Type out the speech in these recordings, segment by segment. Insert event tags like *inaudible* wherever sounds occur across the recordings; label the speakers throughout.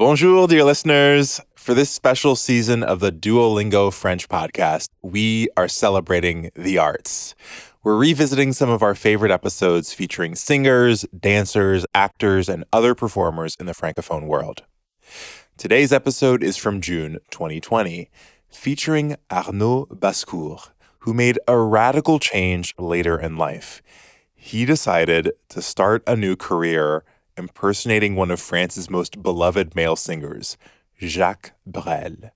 Speaker 1: Bonjour, dear listeners. For this special season of the Duolingo French podcast, we are celebrating the arts. We're revisiting some of our favorite episodes featuring singers, dancers, actors, and other performers in the Francophone world. Today's episode is from June 2020, featuring Arnaud Bascourt, who made a radical change later in life. He decided to start a new career impersonating one of France's most beloved male singers, Jacques Brel.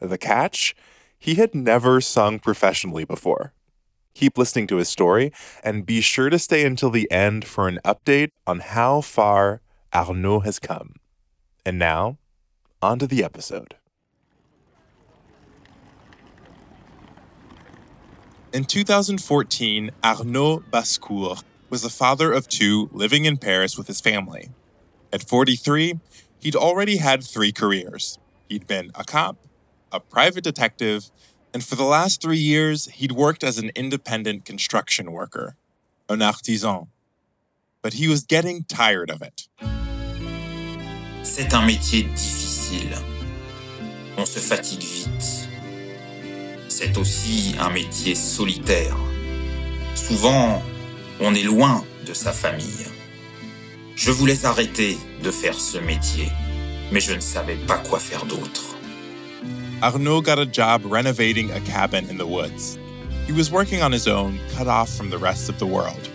Speaker 1: The catch? He had never sung professionally before. Keep listening to his story and be sure to stay until the end for an update on how far Arnaud has come. And now, on to the episode. In 2014, Arnaud Bascourt was the father of two living in Paris with his family. At 43, he'd already had three careers. He'd been a cop, a private detective, and for the last three years, he'd worked as an independent construction worker, un artisan. But he was getting tired of it.
Speaker 2: C'est un métier difficile. On se fatigue vite. C'est aussi un métier solitaire. Souvent, on est loin de sa famille. Je voulais arrêter de faire ce métier, mais je ne savais pas quoi faire d'autre.
Speaker 1: Arnaud got a job renovating a cabin in the woods. He was working on his own, cut off from the rest of the world.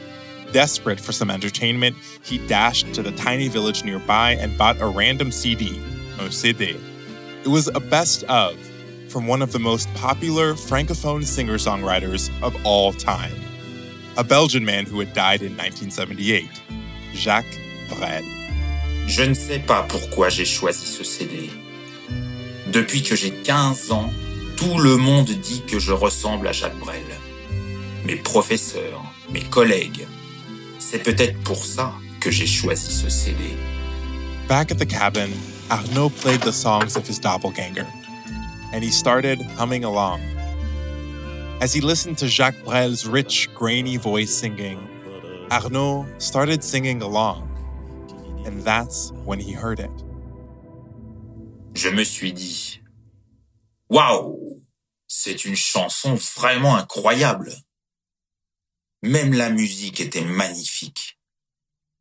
Speaker 1: Desperate for some entertainment, he dashed to the tiny village nearby and bought a random CD, un CD. It was a best of from one of the most popular francophone singer songwriters of all time, a Belgian man who had died in 1978, Jacques Brel.
Speaker 2: Je ne sais pas pourquoi j'ai choisi ce CD. Depuis que j'ai 15 ans, tout le monde dit que je ressemble à Jacques Brel. Mes professeurs, mes collègues. C'est peut-être pour ça que j'ai choisi ce CD.
Speaker 1: Back at the cabin, Arnaud played the songs of his doppelganger, and he started humming along. As he listened to Jacques Brel's rich, grainy voice singing, Arnaud started singing along, and that's when he heard it.
Speaker 2: Je me suis dit, waouh, c'est une chanson vraiment incroyable. Même la musique était magnifique.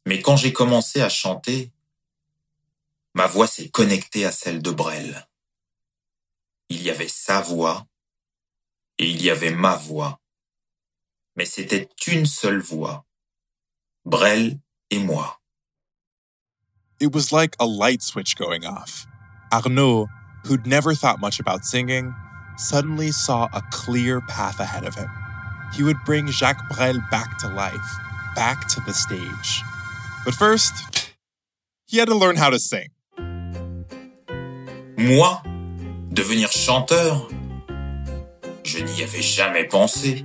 Speaker 2: Mais quand j'ai commencé à chanter, ma voix s'est connectée à celle de Brel. Il y avait sa voix et il y avait ma voix. Mais c'était une seule voix. Brel et moi.
Speaker 1: It was like a light switch going off. Arnaud, who'd never thought much about singing, suddenly saw a clear path ahead of him. He would bring Jacques Brel back to life, back to the stage. But first, he had to learn how to sing.
Speaker 2: Moi Devenir chanteur Je n'y avais jamais pensé.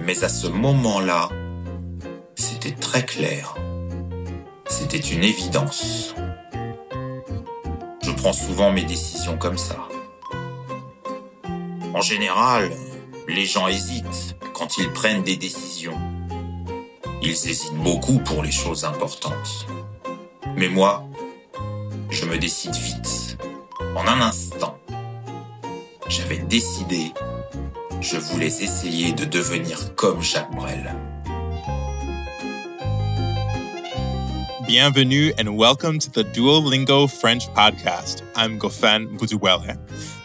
Speaker 2: Mais à ce moment-là, c'était très clair. C'était une évidence. Je prends souvent mes décisions comme ça. En général, les gens hésitent quand ils prennent des décisions. Ils hésitent beaucoup pour les choses importantes. Mais moi, je me décide vite, en un instant. J'avais décidé, je voulais essayer de devenir comme Jacques Brel.
Speaker 1: Bienvenue and welcome to the Duolingo French podcast. I'm Gofen Buduwele.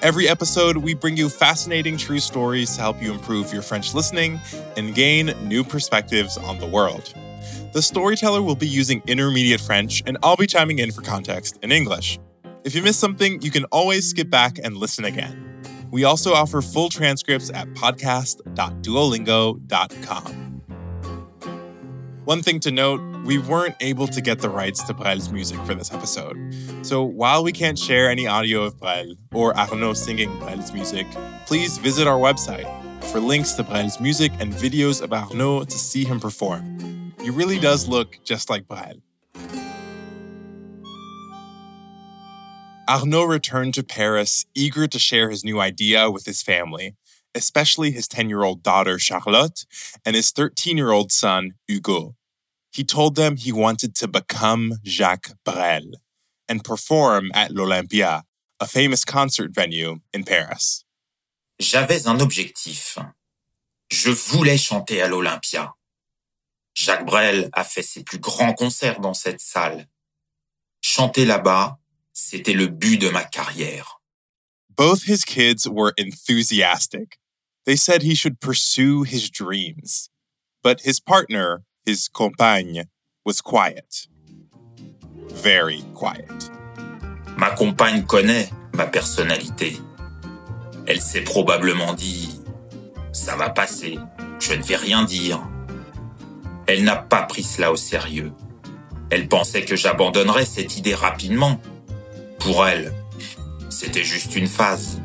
Speaker 1: Every episode, we bring you fascinating true stories to help you improve your French listening and gain new perspectives on the world. The storyteller will be using intermediate French, and I'll be chiming in for context in English. If you miss something, you can always skip back and listen again. We also offer full transcripts at podcast.duolingo.com. One thing to note we weren't able to get the rights to Brel's music for this episode. So while we can't share any audio of Brel or Arnaud singing Brel's music, please visit our website for links to Brel's music and videos of Arnaud to see him perform. He really does look just like Brel. Arnaud returned to Paris, eager to share his new idea with his family, especially his 10 year old daughter Charlotte and his 13 year old son Hugo. He told them he wanted to become Jacques Brel, and perform at l'Olympia, a famous concert venue in Paris.
Speaker 2: J'avais un objectif. Je voulais chanter à l'Olympia. Jacques Brel a fait ses plus grands concerts dans cette salle. Chanter là-bas, c'était le but de ma carrière.
Speaker 1: Both his kids were enthusiastic. They said he should pursue his dreams. But his partner, his compagne, was quiet. Very quiet.
Speaker 2: Ma compagne connaît ma personnalité. Elle s'est probablement dit ⁇ ça va passer, je ne vais rien dire ⁇ Elle n'a pas pris cela au sérieux. Elle pensait que j'abandonnerais cette idée rapidement. Pour elle, c'était juste une phase.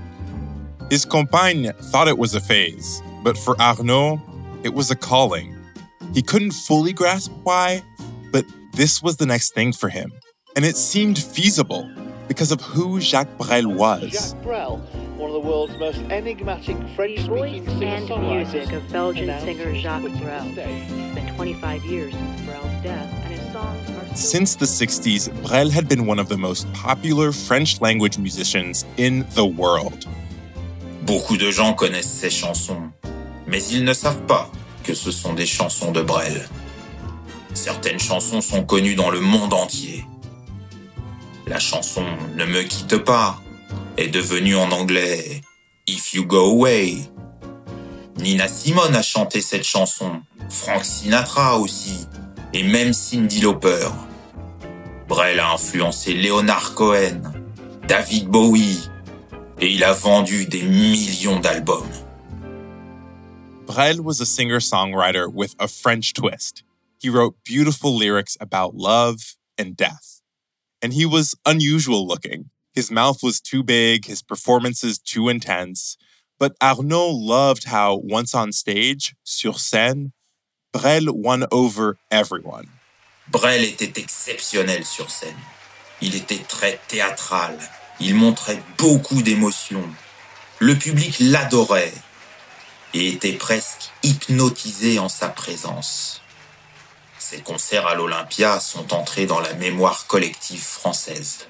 Speaker 1: His compagne thought it was a phase, but for Arnaud, it was a calling. He couldn't fully grasp why, but this was the next thing for him. And it seemed feasible because of who Jacques Brel was.
Speaker 3: Jacques Brel, one of the world's most enigmatic French-speaking
Speaker 4: voice and
Speaker 3: singer-songwriters,
Speaker 4: music of Belgian singer Jacques Brel.
Speaker 3: stage.
Speaker 4: It's been 25 years since Brel's death,
Speaker 1: Since the 60s, Brel had been one of the most popular French language musicians in the world.
Speaker 2: Beaucoup de gens connaissent ces chansons, mais ils ne savent pas que ce sont des chansons de Brel. Certaines chansons sont connues dans le monde entier. La chanson Ne me quitte pas est devenue en anglais If You Go Away. Nina Simone a chanté cette chanson, Frank Sinatra aussi, et même Cyndi Lauper. Brel a influencé Leonard Cohen, David Bowie, et il a vendu des millions d'albums.
Speaker 1: Brel was a singer songwriter with a French twist. He wrote beautiful lyrics about love and death. And he was unusual looking. His mouth was too big, his performances too intense. But Arnaud loved how, once on stage, sur scène, Brel won over everyone.
Speaker 2: Brel était exceptionnel sur scène. Il était très théâtral. Il montrait beaucoup d'émotions. Le public l'adorait et était presque hypnotisé en sa présence. Ses concerts à l'Olympia sont entrés dans la mémoire collective française.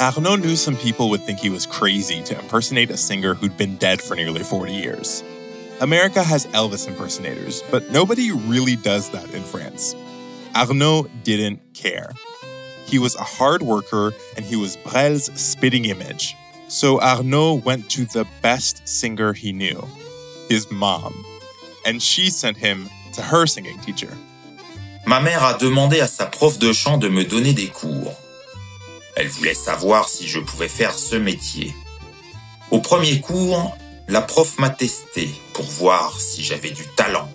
Speaker 1: Arnaud knew some people would think he was crazy to impersonate a singer who'd been dead for nearly 40 years. America has Elvis impersonators, but nobody really does that in France. Arnaud didn't care. He was a hard worker and he was Brel's spitting image. So Arnaud went to the best singer he knew, his mom, and she sent him to her singing teacher.
Speaker 2: Ma mère a demandé à sa prof de chant de me donner des cours. Elle voulait savoir si je pouvais faire ce métier. Au premier cours, la prof m'a testé pour voir si j'avais du talent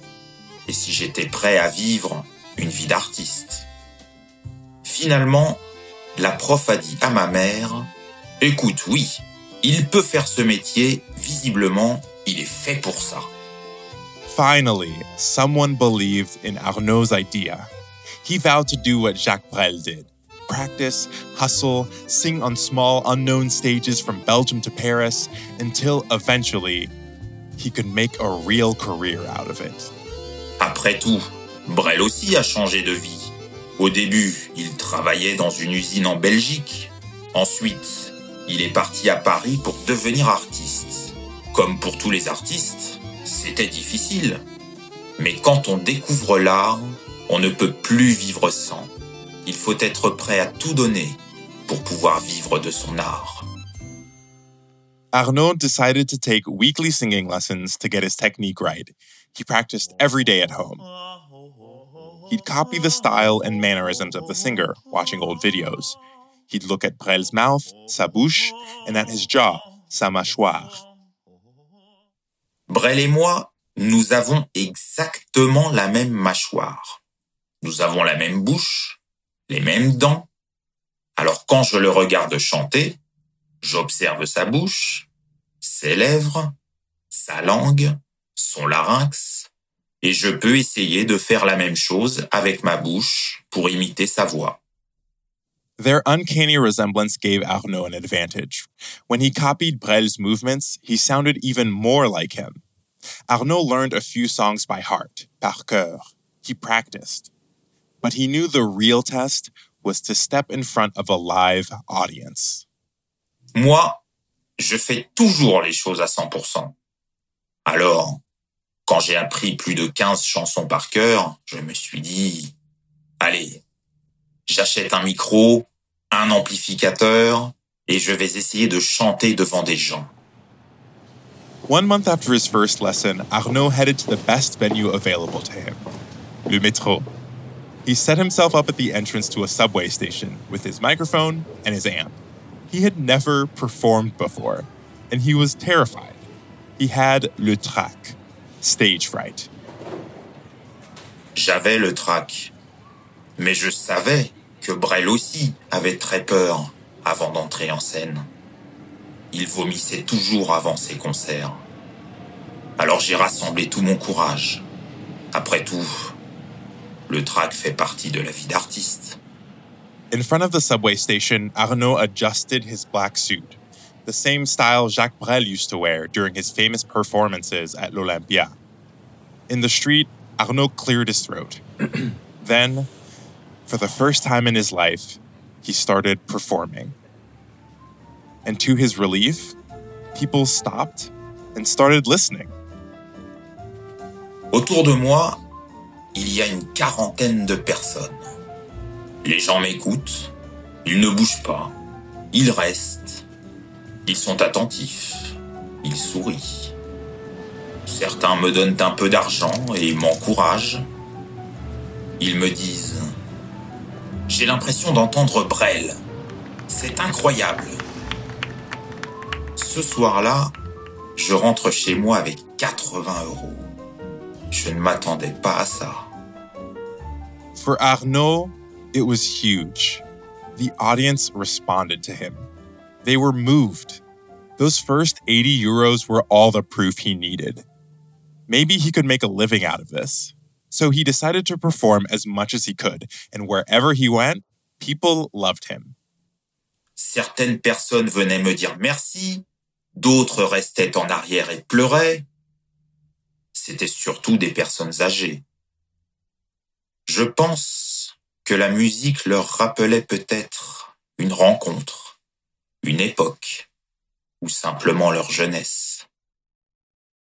Speaker 2: et si j'étais prêt à vivre une vie d'artiste. Finalement, la prof a dit à ma mère, écoute, oui, il peut faire ce métier, visiblement, il est fait pour ça.
Speaker 1: Finally, someone believed in Arnaud's idea. He vowed to do what Jacques Brel did practice, hustle, sing on small, unknown stages from Belgium to Paris until eventually he could make a real career out of it.
Speaker 2: Après tout, Brel aussi a changé de vie. Au début, il travaillait dans une usine en Belgique. Ensuite, il est parti à Paris pour devenir artiste. Comme pour tous les artistes, c'était difficile. Mais quand on découvre l'art, on ne peut plus vivre sans. Il faut être prêt à tout donner pour pouvoir vivre de son art.
Speaker 1: Arnaud decided to take weekly singing lessons to get his technique right. He practiced every day at home. He'd copy the style and mannerisms of the singer, watching old videos. He'd look at Brel's mouth, sa bouche, and at his jaw, sa mâchoire.
Speaker 2: Brel et moi, nous avons exactement la même mâchoire. Nous avons la même bouche, les mêmes dents. Alors quand je le regarde chanter, j'observe sa bouche, ses lèvres, sa langue, son larynx, et je peux essayer de faire la même chose avec ma bouche pour imiter sa voix.
Speaker 1: Their uncanny resemblance gave Arnaud an advantage. When he copied Brel's movements, he sounded even more like him. Arnaud learned a few songs by heart, par cœur. He practiced. But he knew the real test was to step in front of a live audience.
Speaker 2: Moi, je fais toujours les choses à 100%. Alors, quand j'ai appris plus de 15 chansons par cœur, je me suis dit, allez, j'achète un micro, un amplificateur, et je vais essayer de chanter devant des gens.
Speaker 1: One month after his first lesson, Arnaud headed to the best venue available to him, Le Métro. He set himself up at the entrance to a subway station with his microphone and his amp. He had never performed before, and he was terrified. He had le trac, stage fright.
Speaker 2: J'avais le trac. Mais je savais que Brel aussi avait très peur avant d'entrer en scène. Il vomissait toujours avant ses concerts. Alors j'ai rassemblé tout mon courage. Après tout, le trac fait partie de la vie d'artiste.
Speaker 1: In front of the subway station, Arnaud adjusted his black suit, the same style Jacques Brel used to wear during his famous performances at l'Olympia. In the street, Arnaud cleared his throat. *clears throat* then, for the first time in his life, he started performing. And to his relief, people stopped and started listening.
Speaker 2: Autour de moi, il y a une quarantaine de personnes. Les gens m'écoutent, ils ne bougent pas, ils restent, ils sont attentifs, ils sourient. Certains me donnent un peu d'argent et m'encouragent. Ils me disent J'ai l'impression d'entendre Brel. C'est incroyable. Ce soir-là, je rentre chez moi avec 80 euros. Je ne m'attendais pas à ça.
Speaker 1: For Arnaud, it was huge. The audience responded to him. They were moved. Those first 80 euros were all the proof he needed. Maybe he could make a living out of this. So he decided to perform as much as he could, and wherever he went, people loved him.
Speaker 2: Certaines personnes venaient me dire merci, d'autres restaient en arrière et pleuraient. C'était surtout des personnes âgées. Je pense que la musique leur rappelait peut-être une rencontre, une époque, ou simplement leur jeunesse.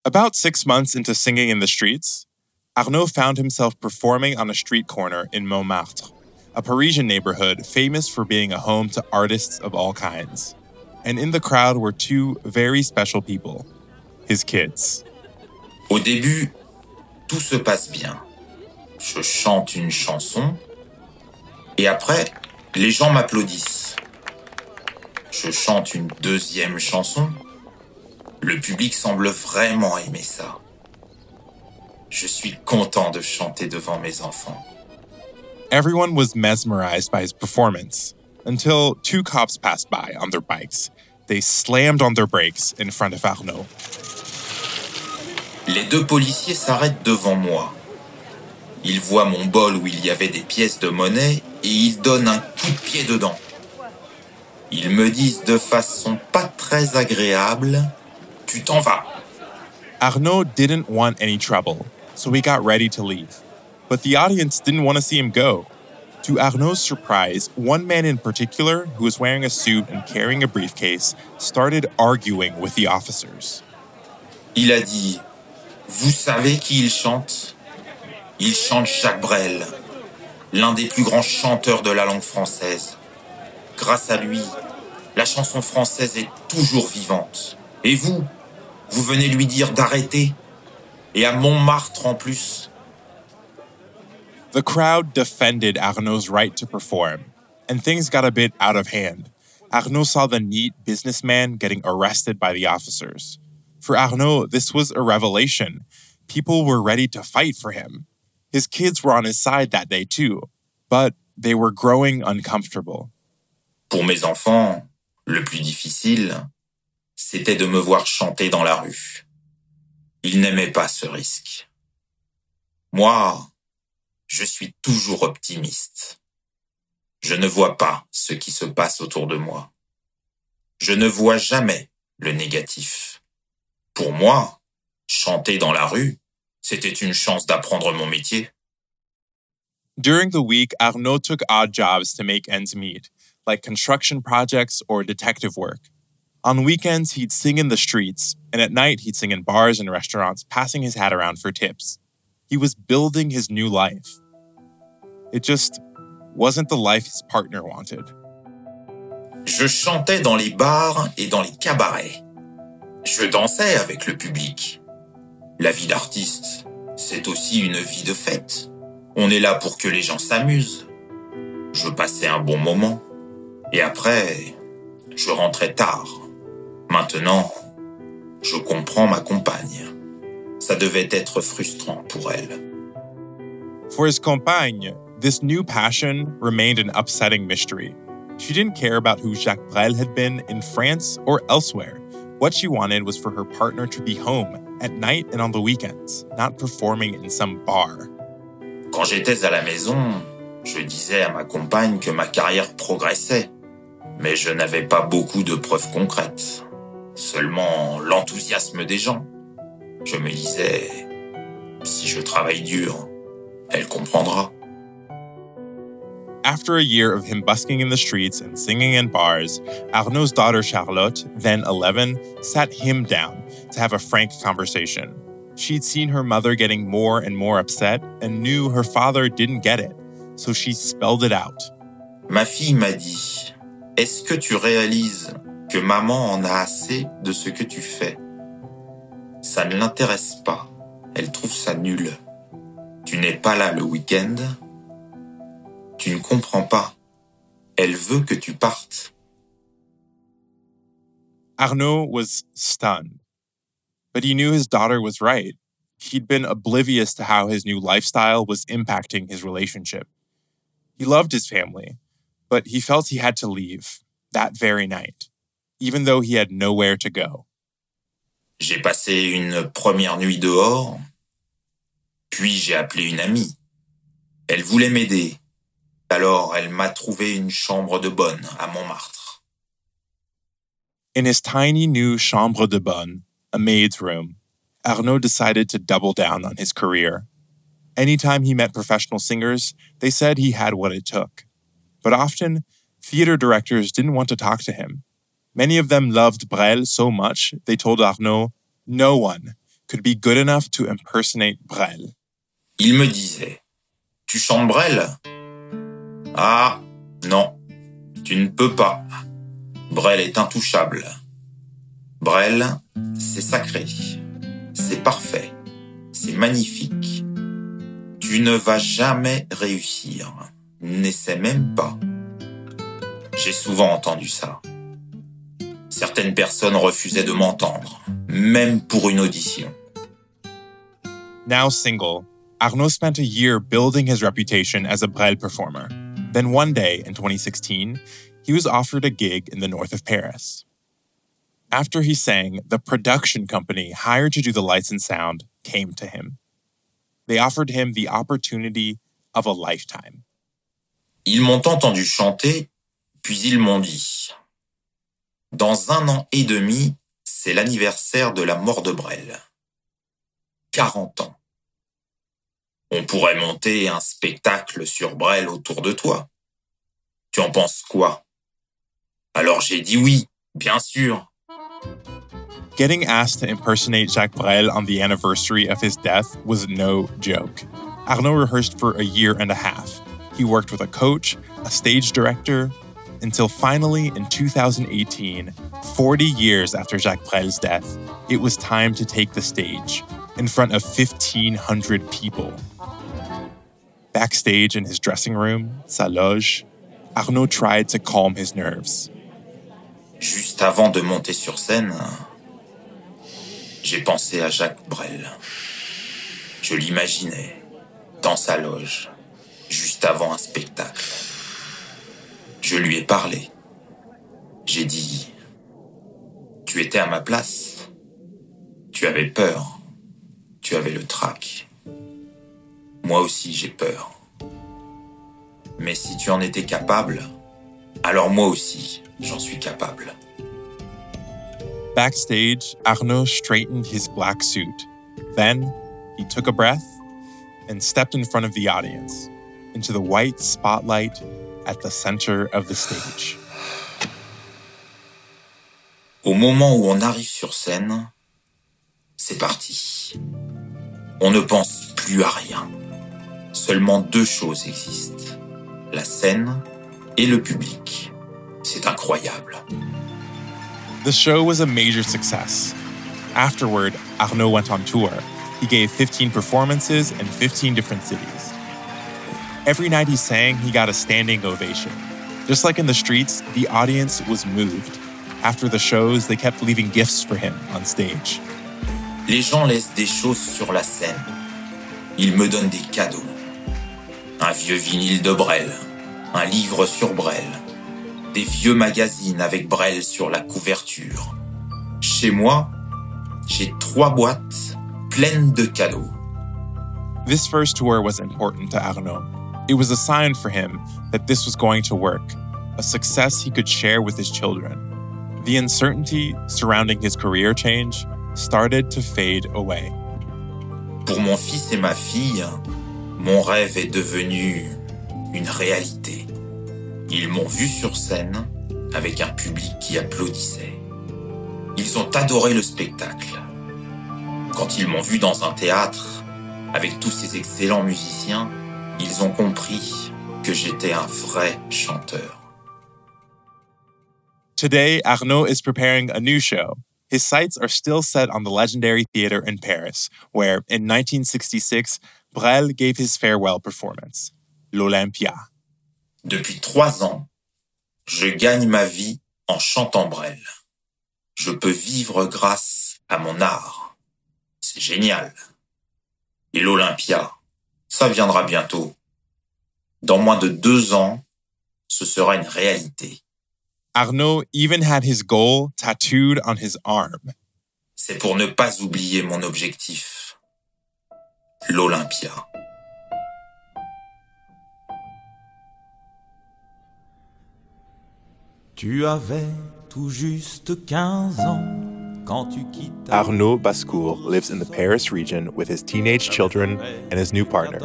Speaker 1: About six months into singing in the streets, Arnaud found himself performing on a street corner in Montmartre, a Parisian neighborhood famous for being a home to artists of all kinds. And in the crowd were two very special people his kids.
Speaker 2: Au début, tout se passe bien. Je chante une chanson et après, les gens m'applaudissent. Je chante une deuxième chanson. Le public semble vraiment aimer ça. Je suis content de chanter devant mes enfants.
Speaker 1: Everyone was mesmerized by his performance until two cops passed by on their bikes. They slammed on their brakes in front of Arnaud.
Speaker 2: Les deux policiers s'arrêtent devant moi. Ils voient mon bol où il y avait des pièces de monnaie et ils donnent un coup de pied dedans. Ils me disent de façon pas très agréable Tu t'en vas.
Speaker 1: Arnaud didn't want any trouble, so he got ready to leave. But the audience didn't want to see him go. To Arnaud's surprise, one man in particular, who was wearing a suit and carrying a briefcase, started arguing with the officers.
Speaker 2: Il a dit Vous savez qui il chante? Il chante Jacques Brel, l'un des plus grands chanteurs de la langue française. Grâce à lui, la chanson française est toujours vivante. Et vous Vous venez lui dire d'arrêter Et à Montmartre en plus
Speaker 1: The crowd defended Arnaud's right to perform, and things got a bit out of hand. Arnaud saw the neat businessman getting arrested by the officers. For Arnaud, this was a revelation. People were ready to fight for him. His kids were on his side that day too, but they were growing uncomfortable.
Speaker 2: Pour mes enfants, le plus difficile, c'était de me voir chanter dans la rue. Ils n'aimaient pas ce risque. Moi, je suis toujours optimiste. Je ne vois pas ce qui se passe autour de moi. Je ne vois jamais le négatif. Pour moi, chanter dans la rue, c'était une chance d'apprendre mon métier.
Speaker 1: During the week, Arnaud took odd jobs to make ends meet, like construction projects or detective work. On weekends, he'd sing in the streets, and at night, he'd sing in bars and restaurants, passing his hat around for tips. He was building his new life. It just wasn't the life his partner wanted.
Speaker 2: Je chantais dans les bars et dans les cabarets. Je dansais avec le public. La vie d'artiste, c'est aussi une vie de fête. On est là pour que les gens s'amusent. Je passais un bon moment. Et après, je rentrais tard. Maintenant, je comprends ma compagne. Ça devait être frustrant pour elle.
Speaker 1: For his compagne, this new passion remained an upsetting mystery. She didn't care about who Jacques Brel had been in France or elsewhere. What she wanted was for her partner to be home at night and on the weekends, not performing in some bar.
Speaker 2: Quand j'étais à la maison, je disais à ma compagne que ma carrière progressait, mais je n'avais pas beaucoup de preuves concrètes, seulement l'enthousiasme des gens. Je me disais, si je travaille dur, elle comprendra.
Speaker 1: After a year of him busking in the streets and singing in bars, Arnaud's daughter Charlotte, then 11, sat him down to have a frank conversation. She'd seen her mother getting more and more upset and knew her father didn't get it, so she spelled it out.
Speaker 2: Ma fille m'a dit, est-ce que tu réalises que maman en a assez de ce que tu fais Ça ne l'intéresse pas, elle trouve ça nul. Tu n'es pas là le week-end, tu ne comprends pas. Elle veut que tu partes.
Speaker 1: Arnaud was stunned, but he knew his daughter was right. He'd been oblivious to how his new lifestyle was impacting his relationship. He loved his family, but he felt he had to leave that very night, even though he had nowhere to go.
Speaker 2: J'ai passé une première nuit dehors, puis j'ai appelé une amie. Elle voulait m'aider, alors elle m'a trouvé une chambre de bonne à Montmartre.
Speaker 1: In his tiny new chambre de bonne, a maid's room, Arnaud decided to double down on his career. Anytime he met professional singers, they said he had what it took. But often, theater directors didn't want to talk to him. Many of them loved Brel so much, they told Arnaud no one could be good enough to impersonate Brel.
Speaker 2: Il me disait, tu chantes Brel Ah, non, tu ne peux pas. Brel est intouchable. Brel, c'est sacré. C'est parfait. C'est magnifique. Tu ne vas jamais réussir. N'essaie même pas. J'ai souvent entendu ça. Certaines personnes refusaient de m'entendre, même pour une audition.
Speaker 1: Now single, Arnaud spent a year building his reputation as a Brel performer. Then one day in 2016, he was offered a gig in the north of Paris. After he sang, the production company hired to do the lights and sound came to him. They offered him the opportunity of a lifetime.
Speaker 2: Ils m'ont entendu chanter, puis ils m'ont dit Dans un an et demi, c'est l'anniversaire de la mort de Brel. 40 ans. On pourrait monter un spectacle sur Brel autour de toi. Tu en penses quoi Alors j'ai dit oui, bien sûr.
Speaker 1: Getting asked to impersonate Jacques Brel on the anniversary of his death was no joke. Arnaud rehearsed for a year and a half. He worked with a coach, a stage director, until finally in 2018, 40 years after Jacques Brel's death, it was time to take the stage in front of 1,500 people. Backstage in his dressing room, sa loge, Arnaud tried to calm his nerves.
Speaker 2: Juste avant de monter sur scène, j'ai pensé à Jacques Brel. Je l'imaginais dans sa loge, juste avant un spectacle. Je lui ai parlé. J'ai dit, tu étais à ma place. Tu avais peur. Tu avais le trac. Moi aussi j'ai peur. Mais si tu en étais capable, alors moi aussi j'en suis capable.
Speaker 1: Backstage, Arnaud straightened his black suit. Then, he took a breath and stepped in front of the audience. into the white spotlight at the center of the stage.
Speaker 2: Au moment où on arrive sur scène, c'est parti. On ne pense plus à rien. Seulement deux choses existent. La scène et le public. C'est incroyable.
Speaker 1: The show was a major success. Afterward, Arnaud went on tour. He gave 15 performances in 15 different cities. Every night he sang, he got a standing ovation. Just like in the streets, the audience was moved. After the shows, they kept leaving gifts for him on stage.
Speaker 2: Les gens laissent des choses sur la scène. Ils me donnent des cadeaux. Un vieux vinyle de Brel, un livre sur Brel, des vieux magazines avec Brel sur la couverture. Chez moi, j'ai trois boîtes pleines de cadeaux.
Speaker 1: This first tour was important to Arnaud. It was a sign for him that this was going to work, a success he could share with his children. The uncertainty surrounding his career change started to fade away.
Speaker 2: Pour mon fils et ma fille, mon rêve est devenu une réalité. Ils m'ont vu sur scène avec un public qui applaudissait. Ils ont adoré le spectacle. Quand ils m'ont vu dans un théâtre avec tous ces excellents musiciens, ils ont compris que j'étais un vrai chanteur.
Speaker 1: Today, Arnaud is preparing a new show. His sights are still set on the legendary theater in Paris, where, in 1966, Brel gave his farewell performance, l'Olympia.
Speaker 2: Depuis trois ans, je gagne ma vie en chantant Brel. Je peux vivre grâce à mon art. C'est génial. Et l'Olympia, ça viendra bientôt. Dans moins de deux ans, ce sera une réalité.
Speaker 1: Arnaud even had his goal tattooed on his arm.
Speaker 2: C'est pour ne pas oublier mon objectif. L'Olympia.
Speaker 5: Tu avais tout juste 15 ans quand tu quittes.
Speaker 1: Arnaud Bascour lives in the Paris region with his teenage children and his new partner.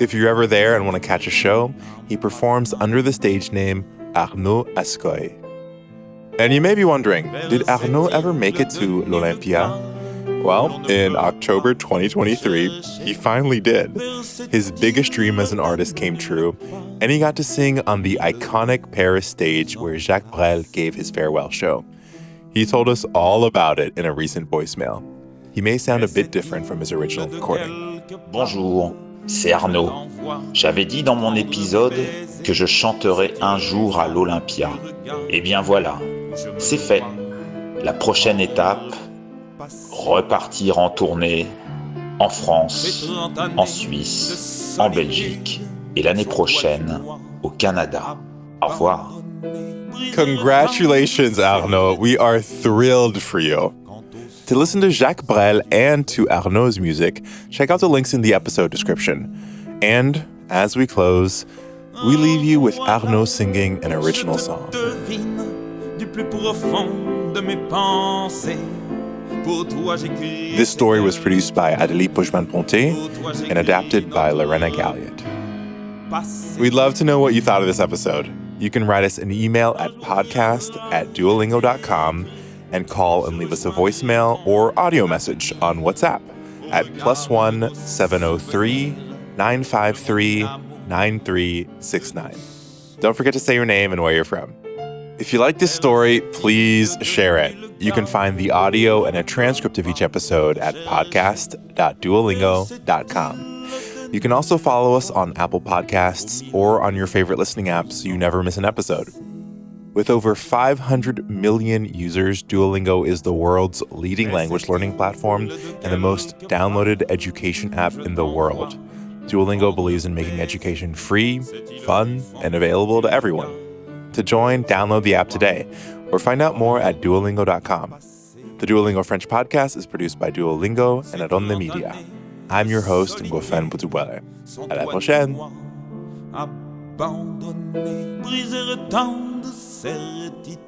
Speaker 1: If you're ever there and want to catch a show, he performs under the stage name Arnaud Ascoy. And you may be wondering, did Arnaud ever make it to l'Olympia? Well, in October 2023, he finally did. His biggest dream as an artist came true, and he got to sing on the iconic Paris stage where Jacques Brel gave his farewell show. He told us all about it in a recent voicemail. He may sound a bit different from his original recording.
Speaker 6: Bonjour, c'est Arnaud. J'avais dit dans mon épisode que je chanterais un jour à l'Olympia. Eh bien voilà, c'est fait. La prochaine étape, repartir en tournée en France, en Suisse, en Belgique et l'année prochaine au Canada. Au revoir.
Speaker 1: Congratulations, Arnaud. We are thrilled for you. To listen to Jacques Brel and to Arnaud's music, check out the links in the episode description. And as we close, we leave you with Arnaud singing an original song. This story was produced by Adelie Pushman-Ponté and adapted by Lorena Galliot. We'd love to know what you thought of this episode. You can write us an email at podcast at duolingo.com and call and leave us a voicemail or audio message on WhatsApp at plus one 703 953 9369. Don't forget to say your name and where you're from. If you like this story, please share it. You can find the audio and a transcript of each episode at podcast.duolingo.com. You can also follow us on Apple Podcasts or on your favorite listening apps so you never miss an episode. With over 500 million users, Duolingo is the world's leading language learning platform and the most downloaded education app in the world. Duolingo believes in making education free, fun, and available to everyone. To join, download the app today or find out more at duolingo.com. The Duolingo French podcast is produced by Duolingo and Aronde Media. I'm your host, Ngofen Boutouboire. À la prochaine!
Speaker 5: Abandonné, briser tant de certitudes